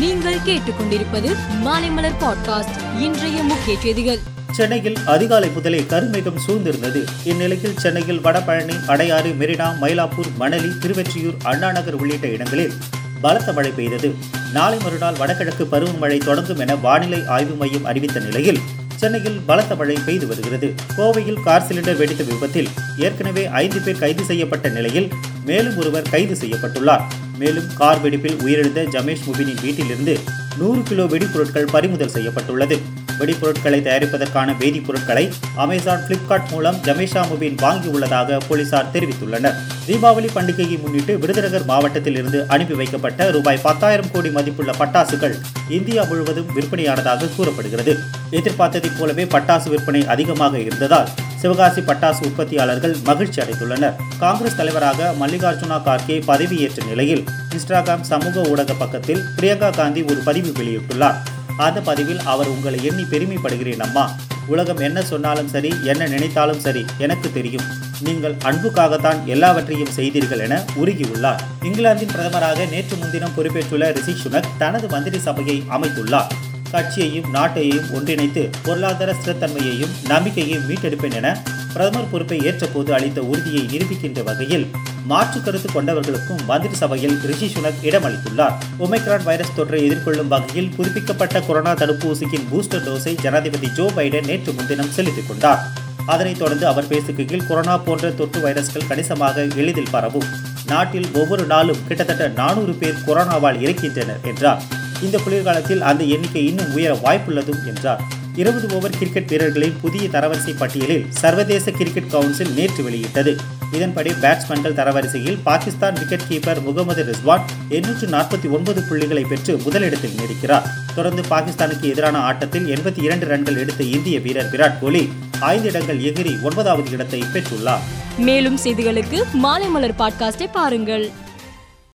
நீங்கள் கேட்டுக்கொண்டிருப்பது மாலைமலர் பாட்காஸ்ட் இன்றைய முக்கிய செய்திகள். சென்னையில் அதிகாலை முதலே கருமேகம் சூழ்ந்திருந்தது. இந்நிலையில் சென்னையில் வடபழனி அடையாறு மெரினா மயிலாப்பூர் மணலி திருவெற்றியூர் அண்ணாநகர் உள்ளிட்ட இடங்களில் பலத்த மழை பெய்தது. நாளை மறுநாள் வடகிழக்கு பருவமழை தொடங்கும் என வானிலை ஆய்வு மையம் அறிவித்த நிலையில் சென்னையில் பலத்த மழை பெய்து வருகிறது. கோவையில் கார் சிலிண்டர் வெடித்த விபத்தில் ஏற்கனவே ஐந்து பேர் கைது செய்யப்பட்ட நிலையில் மேலும் ஒருவர் கைது செய்யப்பட்டுள்ளார். மேலும் கார் வெடிப்பில் உயிரிழந்த ஜமேஷ் முபினின் வீட்டிலிருந்து நூறு கிலோ வெடிப்பொருட்கள் பறிமுதல் செய்யப்பட்டுள்ளது. வெடிப்பொருட்களை தயாரிப்பதற்கான வேதிப்பொருட்களை அமேசான் பிளிப்கார்ட் மூலம் ஜமேஷா முபின் வாங்கியுள்ளதாக போலீசார் தெரிவித்துள்ளனர். தீபாவளி பண்டிகையை முன்னிட்டு விருதுநகர் மாவட்டத்தில் இருந்து அனுப்பி வைக்கப்பட்ட ரூபாய் பத்தாயிரம் கோடி மதிப்புள்ள பட்டாசுகள் இந்தியா முழுவதும் விற்பனையானதாக கூறப்படுகிறது. எதிர்பார்த்ததைப் போலவே பட்டாசு விற்பனை அதிகமாக இருந்ததால் சிவகாசி பட்டாசு உற்பத்தியாளர்கள் மகிழ்ச்சி அடைந்துள்ளனர். காங்கிரஸ் தலைவராக மல்லிகார்ஜுனா கார்கே பதவியேற்ற நிலையில் இன்ஸ்டாகிராம் சமூக ஊடக பக்கத்தில் பிரியங்கா காந்தி ஒரு பதிவு வெளியிட்டுள்ளார். அந்த பதிவில் அவர் உங்களை எண்ணி பெருமைப்படுகிறேன் அம்மா. உலகம் என்ன சொன்னாலும் சரி என்ன நினைத்தாலும் சரி எனக்கு தெரியும். நீங்கள் அன்புக்காகத்தான் எல்லாவற்றையும் செய்தீர்கள் என உருகியுள்ளார். இங்கிலாந்தின் பிரதமராக நேற்று முன்தினம் பொறுப்பேற்றுள்ள ரிஷி சுனக் தனது மந்திரி சபையை அமைத்துள்ளார். கட்சியையும் நாட்டையும் ஒன்றிணைத்து பொருளாதார ஸ்திரத்தன்மையையும் நம்பிக்கையையும் மீட்டெடுப்பேன் என பிரதமர் பொறுப்பை ஏற்றபோது அளித்த உறுதியை நிரூபிக்கின்ற வகையில் மாற்று கருத்து கொண்டவர்களுக்கும் மந்திரி சபையில் ரிஷி சுனக் இடமளித்துள்ளார் ஒமைக்ரான் வைரஸ் தொற்றை எதிர்கொள்ளும் வகையில் புதுப்பிக்கப்பட்ட கொரோனா தடுப்பூசியின் பூஸ்டர் டோஸை ஜனாதிபதி ஜோ பைடன் நேற்று முன்தினம் செலுத்திக் கொண்டார். அதனைத் தொடர்ந்து அவர் பேசுகையில் கொரோனா போன்ற தொற்று வைரஸ்கள் கணிசமாக எளிதில் பரவும். நாட்டில் ஒவ்வொரு நாளும் கிட்டத்தட்ட நானூறு பேர் கொரோனாவால் இருக்கின்றனர் என்றார். இந்த குளிர்காலத்தில் அந்த எண்ணிக்கை இன்னும் உயர வாய்ப்புள்ளதும் என்றார். இருபது ஓவர் கிரிக்கெட் வீரர்களின் புதிய தரவரிசை பட்டியலில் சர்வதேச கிரிக்கெட் கவுன்சில் நேற்று வெளியிட்டது. இதன்படி பேட்ஸ்மேன்கள் தரவரிசையில் பாகிஸ்தான் விக்கெட் கீப்பர் முகமது ரிஸ்வான் எண்ணூற்று நாற்பத்தி ஒன்பது புள்ளிகளை பெற்று முதலிடத்தில் நீடிக்கிறார். தொடர்ந்து பாகிஸ்தானுக்கு எதிரான ஆட்டத்தில் எண்பத்தி இரண்டு ரன்கள் எடுத்த இந்திய வீரர் விராட் கோலி ஐந்து இடங்கள் எகிரி ஒன்பதாவது இடத்தை பெற்றுள்ளார். மேலும் செய்திகளுக்கு மாலைமலர் பாட்காஸ்டை பாருங்கள்.